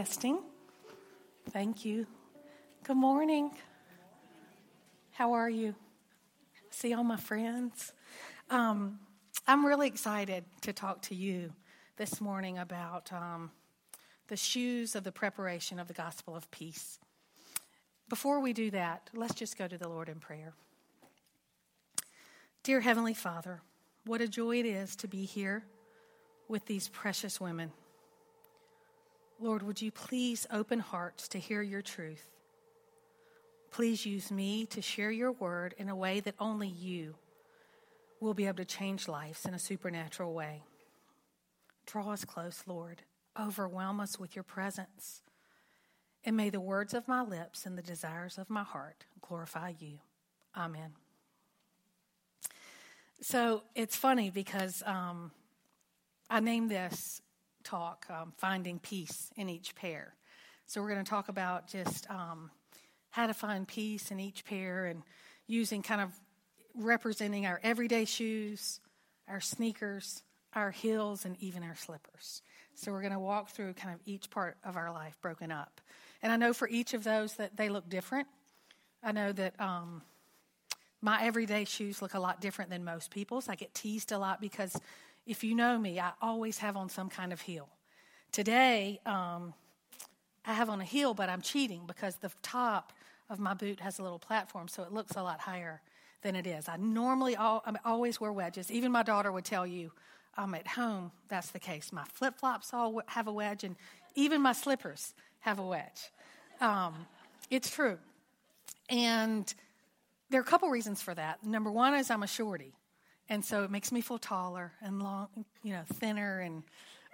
Testing. Thank you. Good morning. How are you? See all my friends. Um, I'm really excited to talk to you this morning about um, the shoes of the preparation of the gospel of peace. Before we do that, let's just go to the Lord in prayer. Dear Heavenly Father, what a joy it is to be here with these precious women. Lord, would you please open hearts to hear your truth? Please use me to share your word in a way that only you will be able to change lives in a supernatural way. Draw us close, Lord. Overwhelm us with your presence. And may the words of my lips and the desires of my heart glorify you. Amen. So it's funny because um, I named this talk, um, Finding Peace in Each Pair. So we're going to talk about just um, how to find peace in each pair and using kind of representing our everyday shoes, our sneakers, our heels, and even our slippers. So we're going to walk through kind of each part of our life broken up. And I know for each of those that they look different. I know that um, my everyday shoes look a lot different than most people's. I get teased a lot because if you know me, I always have on some kind of heel. Today, um, I have on a heel, but I'm cheating because the top of my boot has a little platform, so it looks a lot higher than it is. I normally all, I always wear wedges. Even my daughter would tell you, I'm at home, that's the case. My flip flops all have a wedge, and even my slippers have a wedge. Um, it's true. And there are a couple reasons for that. Number one is I'm a shorty. And so it makes me feel taller and long, you know, thinner, and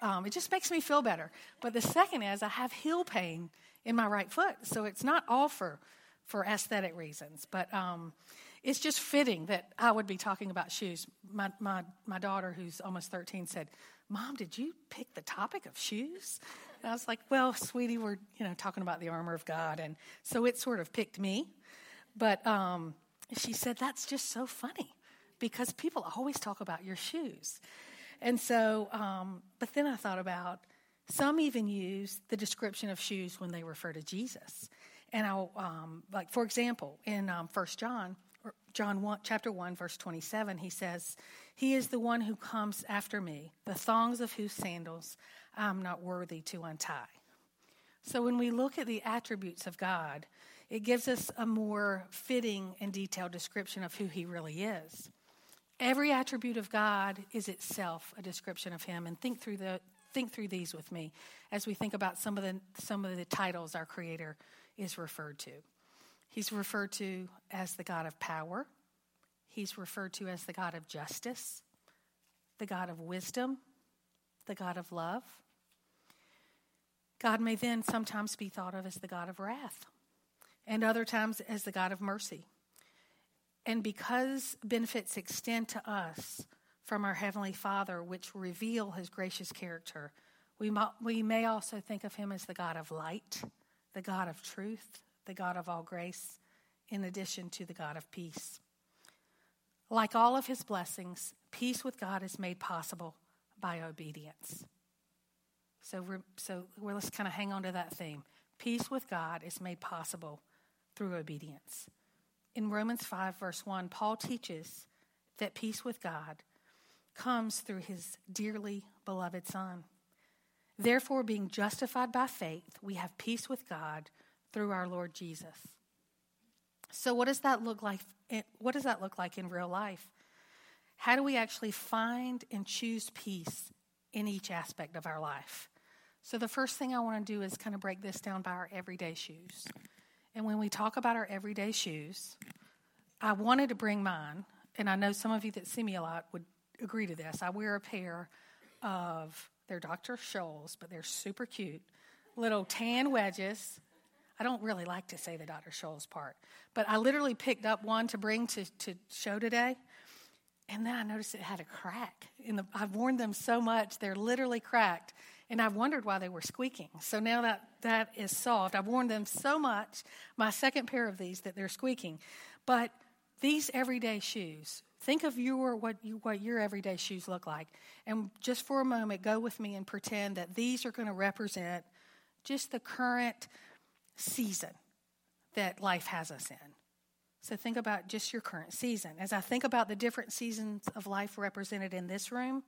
um, it just makes me feel better. But the second is I have heel pain in my right foot, so it's not all for for aesthetic reasons, but um, it's just fitting that I would be talking about shoes. My my my daughter, who's almost thirteen, said, "Mom, did you pick the topic of shoes?" And I was like, "Well, sweetie, we're you know talking about the armor of God," and so it sort of picked me. But um, she said, "That's just so funny." Because people always talk about your shoes. And so, um, but then I thought about some even use the description of shoes when they refer to Jesus. And I'll, um, like, for example, in um, 1 John, John 1, chapter 1, verse 27, he says, He is the one who comes after me, the thongs of whose sandals I'm not worthy to untie. So when we look at the attributes of God, it gives us a more fitting and detailed description of who he really is. Every attribute of God is itself a description of Him, and think through the think through these with me as we think about some of the some of the titles our Creator is referred to. He's referred to as the God of power. He's referred to as the God of justice, the God of wisdom, the God of love. God may then sometimes be thought of as the God of wrath, and other times as the God of mercy. And because benefits extend to us from our Heavenly Father, which reveal His gracious character, we, we may also think of Him as the God of light, the God of truth, the God of all grace, in addition to the God of peace. Like all of His blessings, peace with God is made possible by obedience. So, we're, so we're, let's kind of hang on to that theme. Peace with God is made possible through obedience in Romans 5, verse 1, Paul teaches that peace with God comes through his dearly beloved Son. Therefore, being justified by faith, we have peace with God through our Lord Jesus. So, what does that look like? What does that look like in real life? How do we actually find and choose peace in each aspect of our life? So, the first thing I want to do is kind of break this down by our everyday shoes. And when we talk about our everyday shoes, I wanted to bring mine, and I know some of you that see me a lot would agree to this. I wear a pair of, they're Dr. Scholl's, but they're super cute, little tan wedges. I don't really like to say the Dr. Scholl's part, but I literally picked up one to bring to, to show today. And then I noticed it had a crack. In the, I've worn them so much, they're literally cracked. And I've wondered why they were squeaking. So now that that is solved, I've worn them so much, my second pair of these, that they're squeaking. But these everyday shoes, think of your what you what your everyday shoes look like. And just for a moment, go with me and pretend that these are going to represent just the current season that life has us in. So think about just your current season. As I think about the different seasons of life represented in this room,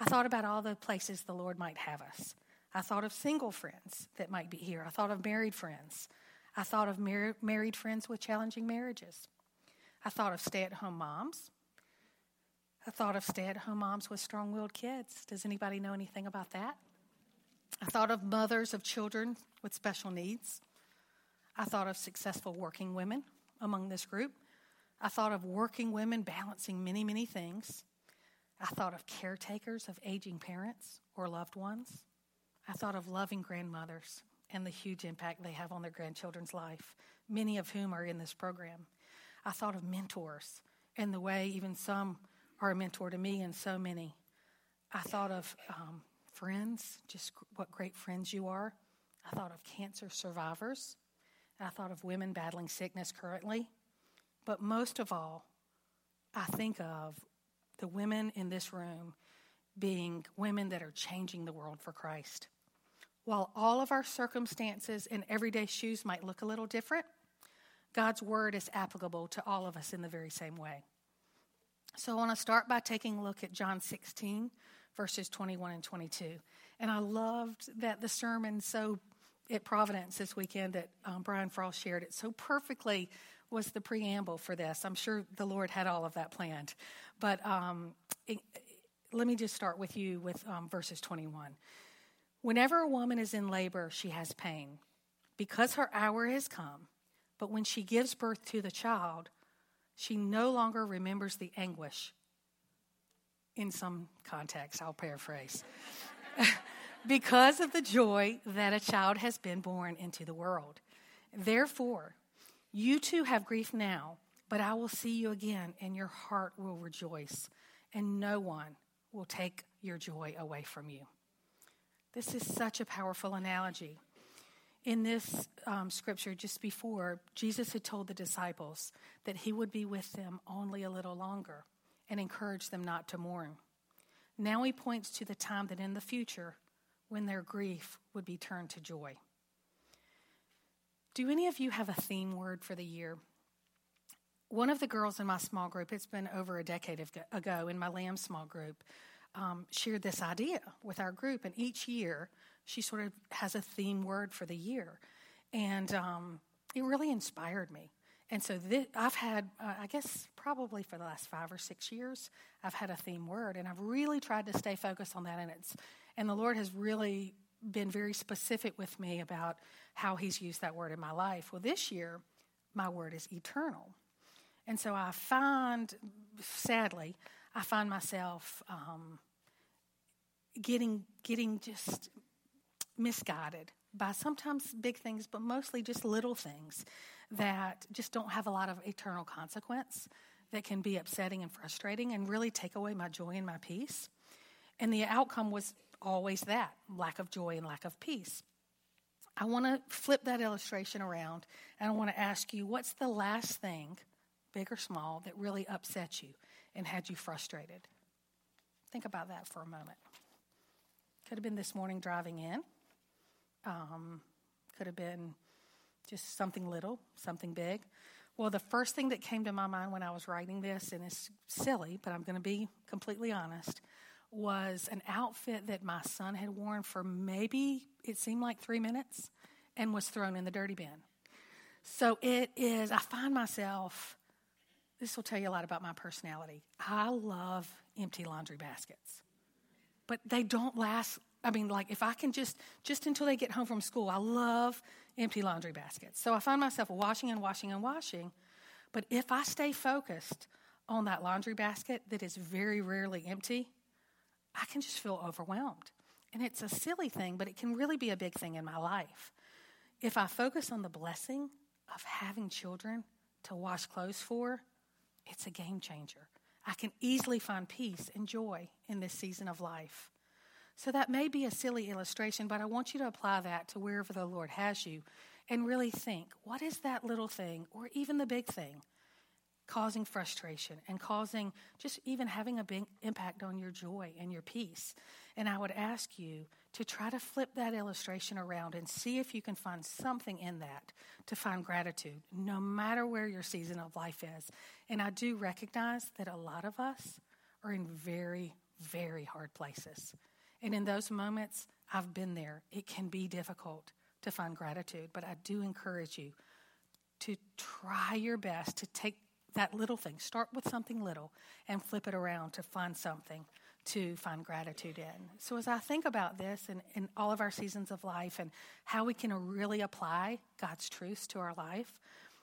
I thought about all the places the Lord might have us. I thought of single friends that might be here. I thought of married friends. I thought of mar- married friends with challenging marriages. I thought of stay at home moms. I thought of stay at home moms with strong willed kids. Does anybody know anything about that? I thought of mothers of children with special needs. I thought of successful working women among this group. I thought of working women balancing many, many things. I thought of caretakers of aging parents or loved ones. I thought of loving grandmothers and the huge impact they have on their grandchildren's life, many of whom are in this program. I thought of mentors and the way even some are a mentor to me and so many. I thought of um, friends, just what great friends you are. I thought of cancer survivors. I thought of women battling sickness currently. But most of all, I think of the women in this room being women that are changing the world for Christ. While all of our circumstances and everyday shoes might look a little different, God's word is applicable to all of us in the very same way. So I want to start by taking a look at John 16, verses 21 and 22. And I loved that the sermon so at Providence this weekend that um, Brian Frost shared it so perfectly was the preamble for this. I'm sure the Lord had all of that planned. But um, it, let me just start with you with um, verses 21. Whenever a woman is in labor, she has pain because her hour has come. But when she gives birth to the child, she no longer remembers the anguish. In some context, I'll paraphrase. because of the joy that a child has been born into the world. Therefore, you too have grief now, but I will see you again, and your heart will rejoice, and no one will take your joy away from you. This is such a powerful analogy. In this um, scripture, just before, Jesus had told the disciples that he would be with them only a little longer and encourage them not to mourn. Now he points to the time that in the future when their grief would be turned to joy. Do any of you have a theme word for the year? One of the girls in my small group, it's been over a decade ago in my Lamb small group, um, shared this idea with our group. And each year, she sort of has a theme word for the year. And um, it really inspired me. And so this, I've had, uh, I guess, probably for the last five or six years, I've had a theme word, and I've really tried to stay focused on that. And it's and the Lord has really been very specific with me about how He's used that word in my life. Well, this year, my word is eternal. And so I find, sadly, I find myself um, getting getting just misguided by sometimes big things, but mostly just little things that just don't have a lot of eternal consequence that can be upsetting and frustrating and really take away my joy and my peace. And the outcome was always that lack of joy and lack of peace. I want to flip that illustration around and I want to ask you what's the last thing, big or small, that really upset you and had you frustrated? Think about that for a moment. Could have been this morning driving in, um, could have been just something little, something big. Well, the first thing that came to my mind when I was writing this, and it's silly, but I'm going to be completely honest, was an outfit that my son had worn for maybe it seemed like three minutes and was thrown in the dirty bin. So it is, I find myself, this will tell you a lot about my personality. I love empty laundry baskets, but they don't last. I mean, like if I can just, just until they get home from school, I love empty laundry baskets. So I find myself washing and washing and washing. But if I stay focused on that laundry basket that is very rarely empty, I can just feel overwhelmed. And it's a silly thing, but it can really be a big thing in my life. If I focus on the blessing of having children to wash clothes for, it's a game changer. I can easily find peace and joy in this season of life. So that may be a silly illustration, but I want you to apply that to wherever the Lord has you and really think what is that little thing or even the big thing causing frustration and causing just even having a big impact on your joy and your peace. And I would ask you to try to flip that illustration around and see if you can find something in that to find gratitude, no matter where your season of life is. And I do recognize that a lot of us are in very, very hard places. And in those moments, I've been there. It can be difficult to find gratitude, but I do encourage you to try your best to take that little thing, start with something little, and flip it around to find something to find gratitude in. So, as I think about this and in all of our seasons of life and how we can really apply God's truths to our life,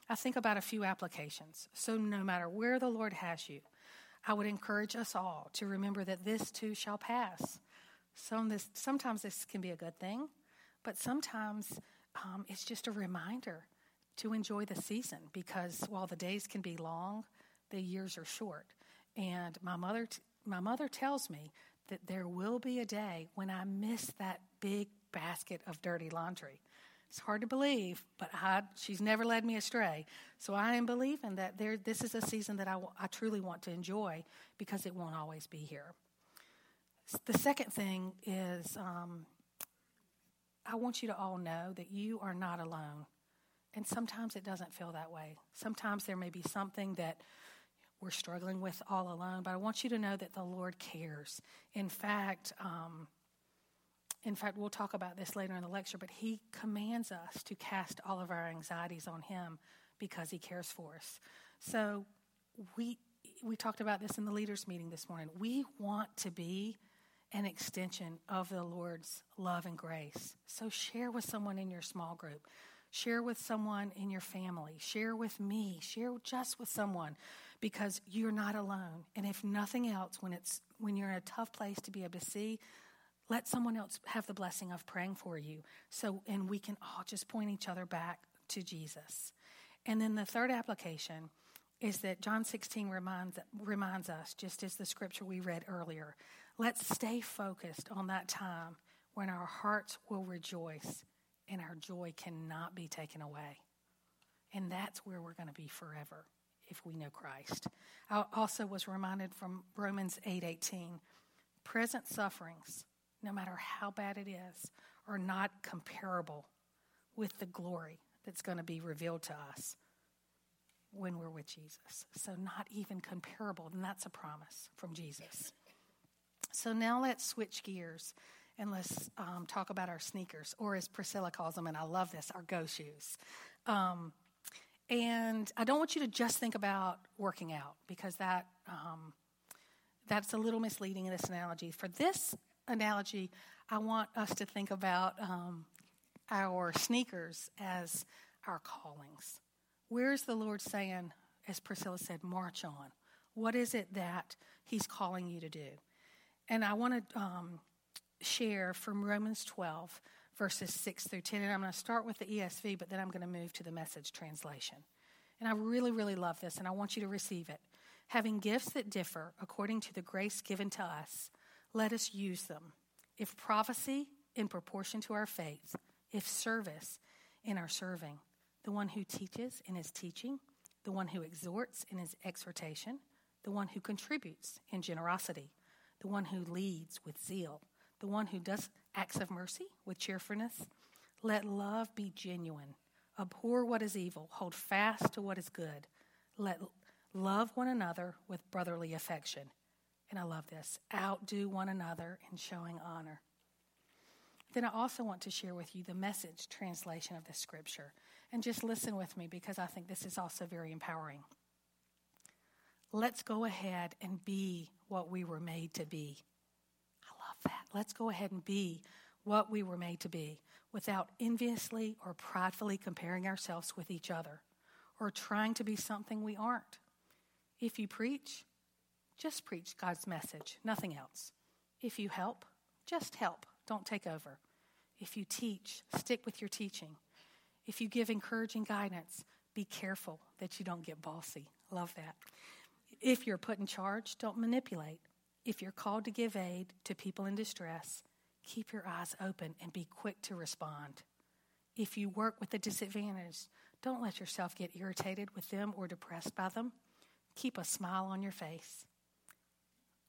I think about a few applications. So, no matter where the Lord has you, I would encourage us all to remember that this too shall pass. Some this, sometimes this can be a good thing, but sometimes um, it's just a reminder to enjoy the season because while the days can be long, the years are short. And my mother, t- my mother tells me that there will be a day when I miss that big basket of dirty laundry. It's hard to believe, but I, she's never led me astray. So I am believing that there, this is a season that I, I truly want to enjoy because it won't always be here. The second thing is um, I want you to all know that you are not alone. And sometimes it doesn't feel that way. Sometimes there may be something that we're struggling with all alone, but I want you to know that the Lord cares. In fact, um, in fact, we'll talk about this later in the lecture, but He commands us to cast all of our anxieties on Him because He cares for us. So we we talked about this in the leaders meeting this morning. We want to be an extension of the Lord's love and grace. So share with someone in your small group. Share with someone in your family. Share with me. Share just with someone because you're not alone. And if nothing else, when it's when you're in a tough place to be able to see, let someone else have the blessing of praying for you. So and we can all just point each other back to Jesus. And then the third application is that John 16 reminds reminds us, just as the scripture we read earlier, let's stay focused on that time when our hearts will rejoice and our joy cannot be taken away. And that's where we're going to be forever if we know Christ. I also was reminded from Romans 8:18, present sufferings, no matter how bad it is, are not comparable with the glory that's going to be revealed to us when we're with Jesus. So not even comparable, and that's a promise from Jesus. So now let's switch gears and let's um, talk about our sneakers, or as Priscilla calls them, and I love this, our go shoes. Um, and I don't want you to just think about working out because that um, that's a little misleading in this analogy. For this analogy, I want us to think about um, our sneakers as our callings. Where's the Lord saying, as Priscilla said, march on? What is it that He's calling you to do? And I want to um, share from Romans 12, verses 6 through 10. And I'm going to start with the ESV, but then I'm going to move to the message translation. And I really, really love this, and I want you to receive it. Having gifts that differ according to the grace given to us, let us use them. If prophecy, in proportion to our faith, if service, in our serving, the one who teaches in his teaching, the one who exhorts in his exhortation, the one who contributes in generosity, the one who leads with zeal the one who does acts of mercy with cheerfulness. Let love be genuine. Abhor what is evil. Hold fast to what is good. Let love one another with brotherly affection. And I love this outdo one another in showing honor. Then I also want to share with you the message translation of this scripture. And just listen with me because I think this is also very empowering. Let's go ahead and be what we were made to be. Let's go ahead and be what we were made to be without enviously or pridefully comparing ourselves with each other or trying to be something we aren't. If you preach, just preach God's message, nothing else. If you help, just help, don't take over. If you teach, stick with your teaching. If you give encouraging guidance, be careful that you don't get bossy. Love that. If you're put in charge, don't manipulate. If you're called to give aid to people in distress, keep your eyes open and be quick to respond. If you work with the disadvantaged, don't let yourself get irritated with them or depressed by them. Keep a smile on your face.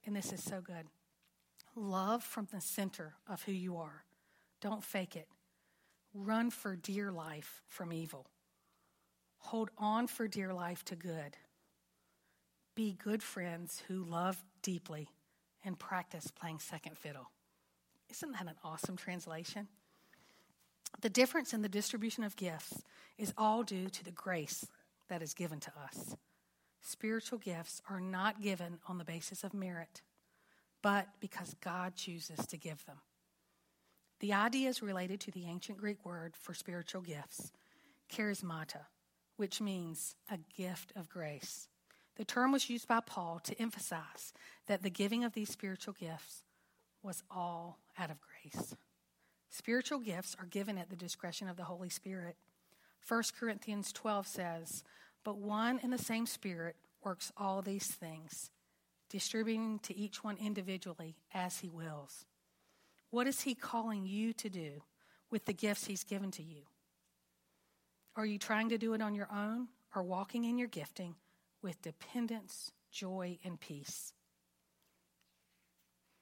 And this is so good. Love from the center of who you are. Don't fake it. Run for dear life from evil. Hold on for dear life to good. Be good friends who love deeply and practice playing second fiddle. Isn't that an awesome translation? The difference in the distribution of gifts is all due to the grace that is given to us. Spiritual gifts are not given on the basis of merit, but because God chooses to give them. The idea is related to the ancient Greek word for spiritual gifts, charismata, which means a gift of grace. The term was used by Paul to emphasize that the giving of these spiritual gifts was all out of grace. Spiritual gifts are given at the discretion of the Holy Spirit. 1 Corinthians 12 says, But one and the same Spirit works all these things, distributing to each one individually as he wills. What is he calling you to do with the gifts he's given to you? Are you trying to do it on your own or walking in your gifting with dependence, joy, and peace?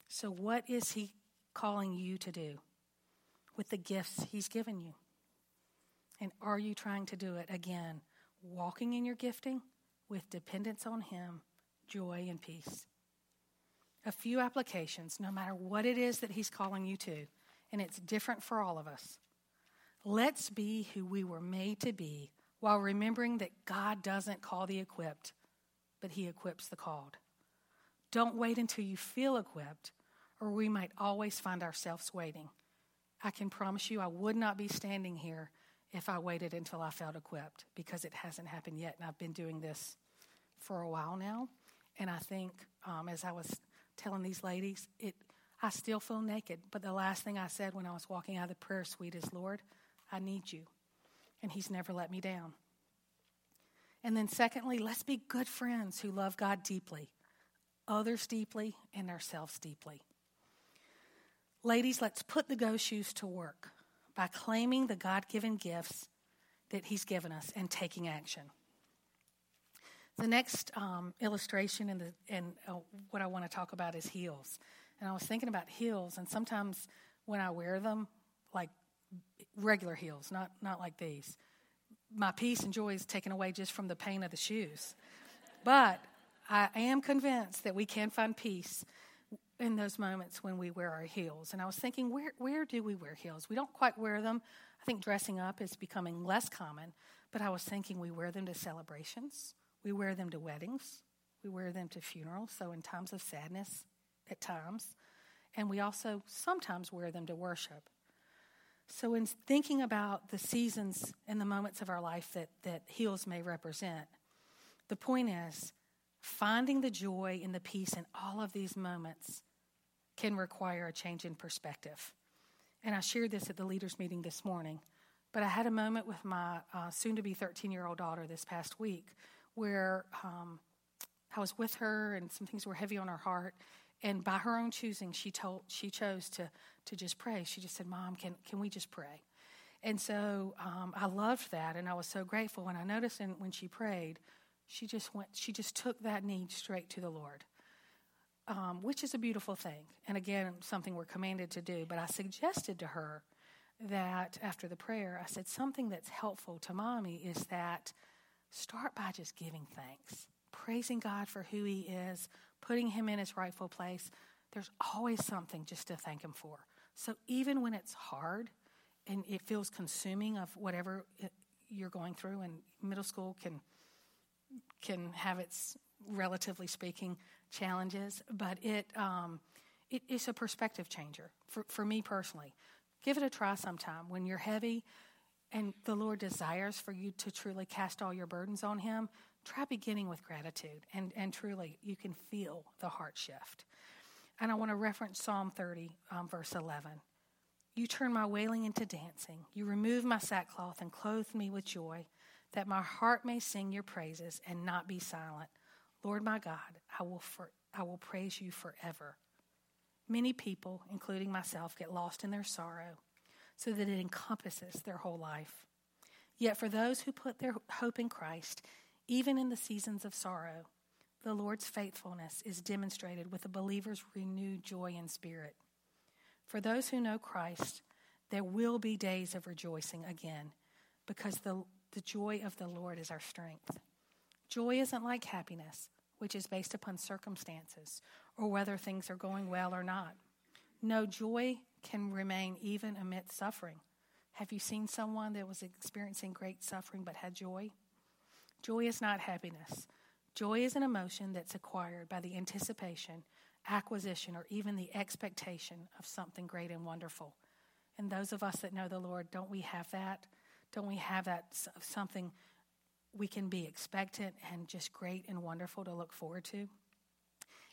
So, what is he calling you to do with the gifts he's given you? And are you trying to do it again, walking in your gifting with dependence on him, joy, and peace? A few applications, no matter what it is that he's calling you to, and it's different for all of us. Let's be who we were made to be while remembering that God doesn't call the equipped, but He equips the called. Don't wait until you feel equipped, or we might always find ourselves waiting. I can promise you I would not be standing here if I waited until I felt equipped because it hasn't happened yet. And I've been doing this for a while now. And I think, um, as I was telling these ladies, it, I still feel naked. But the last thing I said when I was walking out of the prayer suite is, Lord, I need you. And He's never let me down. And then, secondly, let's be good friends who love God deeply, others deeply, and ourselves deeply. Ladies, let's put the go shoes to work by claiming the God given gifts that He's given us and taking action. The next um, illustration and, uh, what I want to talk about is heels. And I was thinking about heels, and sometimes when I wear them, like regular heels, not, not like these. My peace and joy is taken away just from the pain of the shoes. But I am convinced that we can find peace in those moments when we wear our heels. And I was thinking, where, where do we wear heels? We don't quite wear them. I think dressing up is becoming less common, but I was thinking we wear them to celebrations, we wear them to weddings, we wear them to funerals, so in times of sadness at times, and we also sometimes wear them to worship. So, in thinking about the seasons and the moments of our life that, that heels may represent, the point is finding the joy and the peace in all of these moments can require a change in perspective. And I shared this at the leaders' meeting this morning, but I had a moment with my uh, soon to be 13 year old daughter this past week where um, I was with her and some things were heavy on her heart. And by her own choosing, she told she chose to to just pray. She just said, "Mom, can can we just pray?" And so um, I loved that, and I was so grateful. when I noticed in, when she prayed, she just went. She just took that need straight to the Lord, um, which is a beautiful thing. And again, something we're commanded to do. But I suggested to her that after the prayer, I said something that's helpful to mommy is that start by just giving thanks, praising God for who He is, putting him in his rightful place, there's always something just to thank him for. So even when it's hard and it feels consuming of whatever it, you're going through, and middle school can can have its relatively speaking challenges, but it, um, it it's a perspective changer for, for me personally. Give it a try sometime when you're heavy and the Lord desires for you to truly cast all your burdens on Him try beginning with gratitude, and, and truly, you can feel the heart shift. And I want to reference Psalm 30, um, verse 11. You turn my wailing into dancing. You remove my sackcloth and clothe me with joy, that my heart may sing your praises and not be silent. Lord my God, I will, for, I will praise you forever. Many people, including myself, get lost in their sorrow so that it encompasses their whole life. Yet for those who put their hope in Christ, even in the seasons of sorrow, the Lord's faithfulness is demonstrated with the believer's renewed joy and spirit. For those who know Christ, there will be days of rejoicing again because the, the joy of the Lord is our strength. Joy isn't like happiness, which is based upon circumstances or whether things are going well or not. No, joy can remain even amidst suffering. Have you seen someone that was experiencing great suffering but had joy? Joy is not happiness. Joy is an emotion that's acquired by the anticipation, acquisition, or even the expectation of something great and wonderful. And those of us that know the Lord, don't we have that? Don't we have that something we can be expectant and just great and wonderful to look forward to?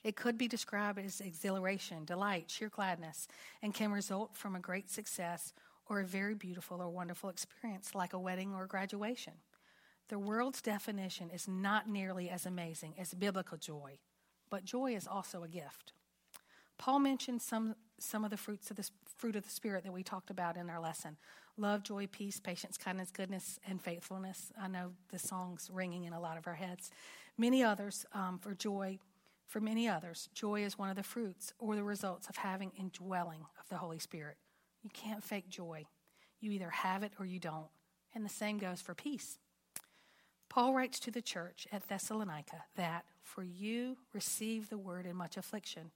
It could be described as exhilaration, delight, sheer gladness, and can result from a great success or a very beautiful or wonderful experience like a wedding or graduation. The world's definition is not nearly as amazing as biblical joy, but joy is also a gift. Paul mentioned some, some of the fruits of the fruit of the Spirit that we talked about in our lesson love, joy, peace, patience, kindness, goodness, and faithfulness. I know the song's ringing in a lot of our heads. Many others um, for joy. For many others, joy is one of the fruits or the results of having indwelling of the Holy Spirit. You can't fake joy. You either have it or you don't. And the same goes for peace. Paul writes to the church at Thessalonica that, For you receive the word in much affliction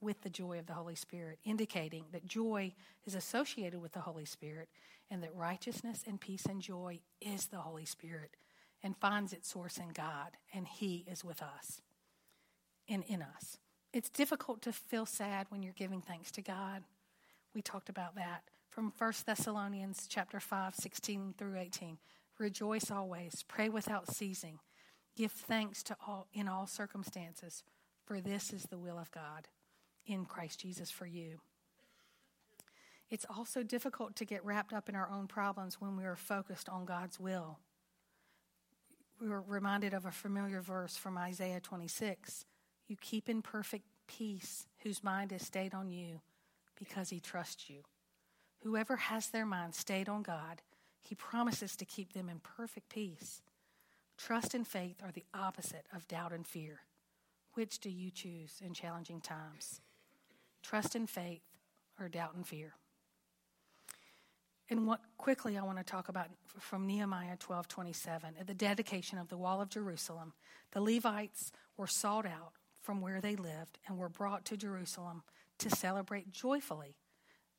with the joy of the Holy Spirit, indicating that joy is associated with the Holy Spirit and that righteousness and peace and joy is the Holy Spirit and finds its source in God, and He is with us and in us. It's difficult to feel sad when you're giving thanks to God. We talked about that from 1 Thessalonians chapter 5, 16 through 18. Rejoice always, pray without ceasing. Give thanks to all in all circumstances, for this is the will of God in Christ Jesus for you. It's also difficult to get wrapped up in our own problems when we are focused on God's will. We were reminded of a familiar verse from Isaiah 26 You keep in perfect peace whose mind is stayed on you because he trusts you. Whoever has their mind stayed on God he promises to keep them in perfect peace. Trust and faith are the opposite of doubt and fear. Which do you choose in challenging times? Trust and faith or doubt and fear? And what quickly I want to talk about from Nehemiah 12:27 at the dedication of the wall of Jerusalem, the Levites were sought out from where they lived and were brought to Jerusalem to celebrate joyfully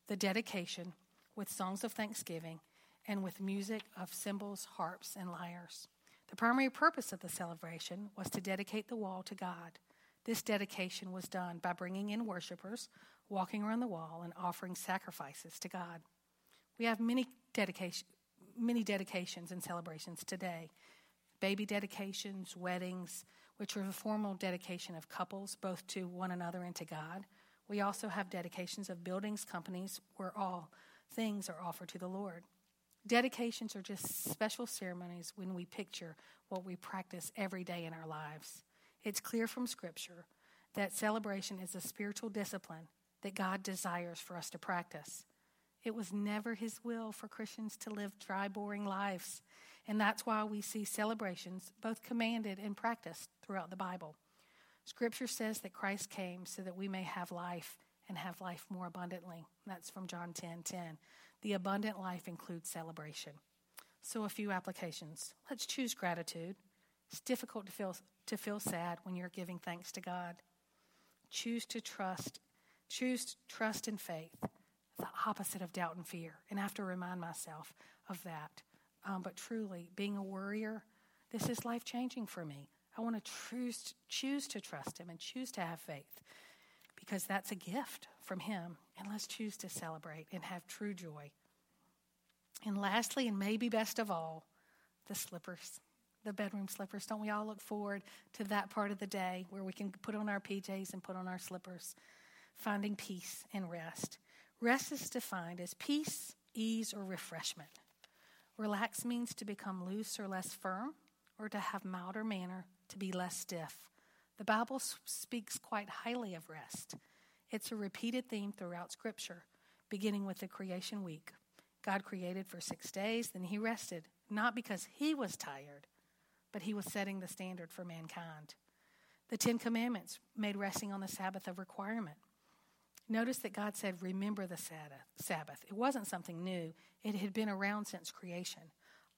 the dedication with songs of thanksgiving and with music of cymbals, harps, and lyres. The primary purpose of the celebration was to dedicate the wall to God. This dedication was done by bringing in worshipers, walking around the wall, and offering sacrifices to God. We have many, dedication, many dedications and celebrations today baby dedications, weddings, which are the formal dedication of couples, both to one another and to God. We also have dedications of buildings, companies, where all things are offered to the Lord. Dedications are just special ceremonies when we picture what we practice every day in our lives. It's clear from Scripture that celebration is a spiritual discipline that God desires for us to practice. It was never His will for Christians to live dry, boring lives. And that's why we see celebrations both commanded and practiced throughout the Bible. Scripture says that Christ came so that we may have life and have life more abundantly. That's from John 10 10. The abundant life includes celebration. So, a few applications. Let's choose gratitude. It's difficult to feel, to feel sad when you're giving thanks to God. Choose to trust. Choose trust and faith, the opposite of doubt and fear. And I have to remind myself of that. Um, but truly, being a worrier, this is life changing for me. I want to choose, choose to trust Him and choose to have faith because that's a gift from Him. And let's choose to celebrate and have true joy. And lastly, and maybe best of all, the slippers, the bedroom slippers. Don't we all look forward to that part of the day where we can put on our PJs and put on our slippers, finding peace and rest? Rest is defined as peace, ease, or refreshment. Relax means to become loose or less firm, or to have milder manner, to be less stiff. The Bible speaks quite highly of rest. It's a repeated theme throughout Scripture, beginning with the creation week. God created for six days, then he rested, not because he was tired, but he was setting the standard for mankind. The Ten Commandments made resting on the Sabbath a requirement. Notice that God said, Remember the Sabbath. It wasn't something new, it had been around since creation.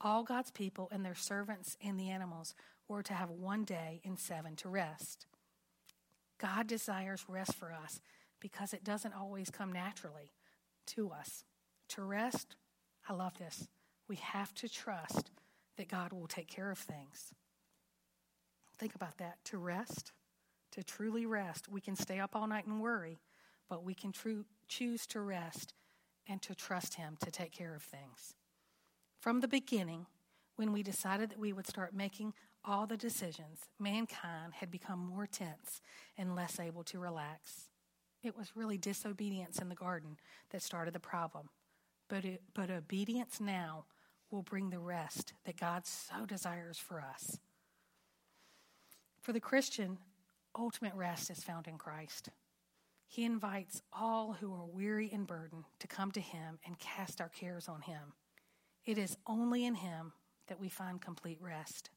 All God's people and their servants and the animals were to have one day in seven to rest. God desires rest for us because it doesn't always come naturally to us. To rest, I love this. We have to trust that God will take care of things. Think about that. To rest, to truly rest, we can stay up all night and worry, but we can choose to rest and to trust Him to take care of things. From the beginning, when we decided that we would start making all the decisions, mankind had become more tense and less able to relax. It was really disobedience in the garden that started the problem. But, it, but obedience now will bring the rest that God so desires for us. For the Christian, ultimate rest is found in Christ. He invites all who are weary and burdened to come to Him and cast our cares on Him. It is only in Him that we find complete rest.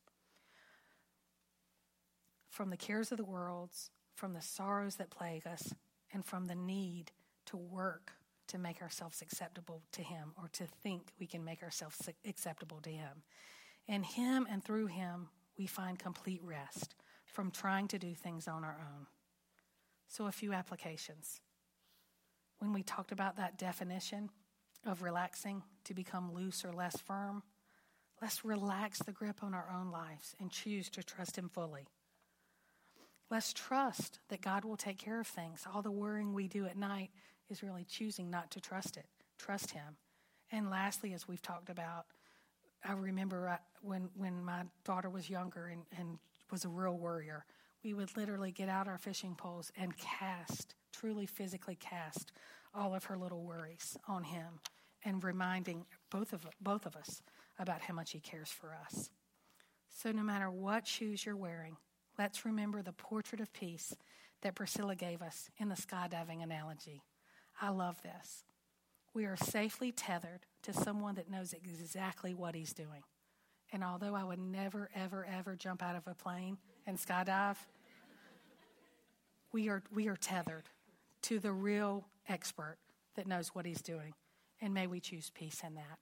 From the cares of the world, from the sorrows that plague us, and from the need to work to make ourselves acceptable to Him or to think we can make ourselves acceptable to Him. In Him and through Him, we find complete rest from trying to do things on our own. So, a few applications. When we talked about that definition of relaxing to become loose or less firm, let's relax the grip on our own lives and choose to trust Him fully. Let's trust that God will take care of things. All the worrying we do at night is really choosing not to trust it, trust Him. And lastly, as we've talked about, I remember when, when my daughter was younger and, and was a real worrier, we would literally get out our fishing poles and cast, truly physically cast, all of her little worries on Him and reminding both of, both of us about how much He cares for us. So, no matter what shoes you're wearing, let's remember the portrait of peace that Priscilla gave us in the skydiving analogy. I love this. We are safely tethered to someone that knows exactly what he's doing. And although I would never, ever, ever jump out of a plane and skydive, we are, we are tethered to the real expert that knows what he's doing. And may we choose peace in that.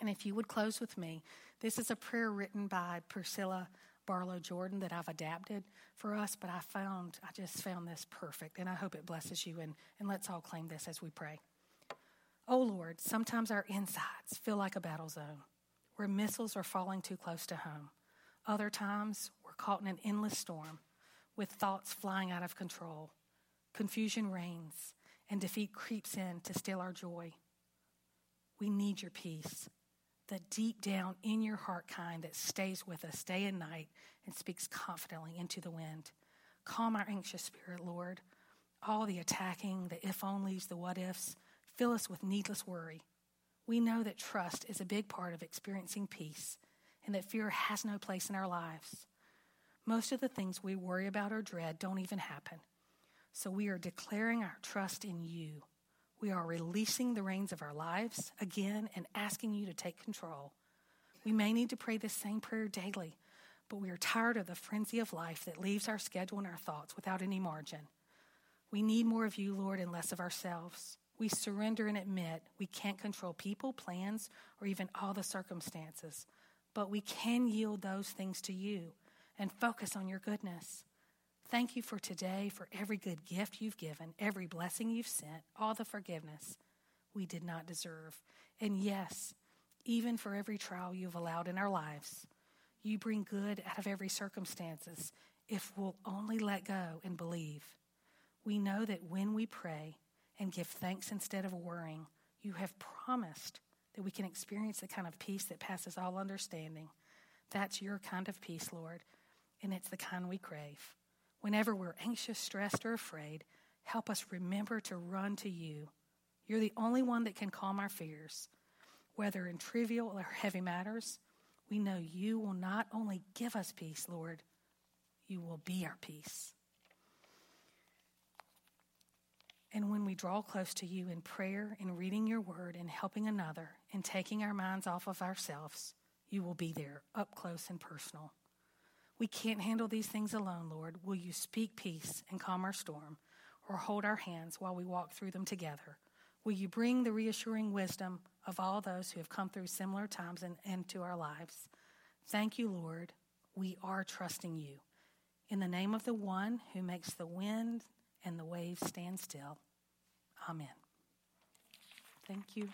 And if you would close with me, this is a prayer written by Priscilla Barlow Jordan that I've adapted for us, but I found, I just found this perfect, and I hope it blesses you. And, and let's all claim this as we pray. Oh Lord, sometimes our insides feel like a battle zone where missiles are falling too close to home. Other times, we're caught in an endless storm with thoughts flying out of control. Confusion reigns, and defeat creeps in to steal our joy. We need your peace the deep down in your heart kind that stays with us day and night and speaks confidently into the wind. Calm our anxious spirit, Lord. All the attacking, the if onlys, the what ifs, fill us with needless worry. We know that trust is a big part of experiencing peace and that fear has no place in our lives. Most of the things we worry about or dread don't even happen. So we are declaring our trust in you we are releasing the reins of our lives again and asking you to take control. We may need to pray this same prayer daily, but we are tired of the frenzy of life that leaves our schedule and our thoughts without any margin. We need more of you, Lord, and less of ourselves. We surrender and admit we can't control people, plans, or even all the circumstances, but we can yield those things to you and focus on your goodness. Thank you for today, for every good gift you've given, every blessing you've sent, all the forgiveness we did not deserve. And yes, even for every trial you've allowed in our lives. You bring good out of every circumstances if we'll only let go and believe. We know that when we pray and give thanks instead of worrying, you have promised that we can experience the kind of peace that passes all understanding. That's your kind of peace, Lord, and it's the kind we crave. Whenever we're anxious, stressed, or afraid, help us remember to run to you. You're the only one that can calm our fears. Whether in trivial or heavy matters, we know you will not only give us peace, Lord, you will be our peace. And when we draw close to you in prayer, in reading your word, in helping another, in taking our minds off of ourselves, you will be there, up close and personal. We can't handle these things alone, Lord. Will you speak peace and calm our storm, or hold our hands while we walk through them together? Will you bring the reassuring wisdom of all those who have come through similar times and into our lives? Thank you, Lord. We are trusting you. In the name of the one who makes the wind and the waves stand still. Amen. Thank you.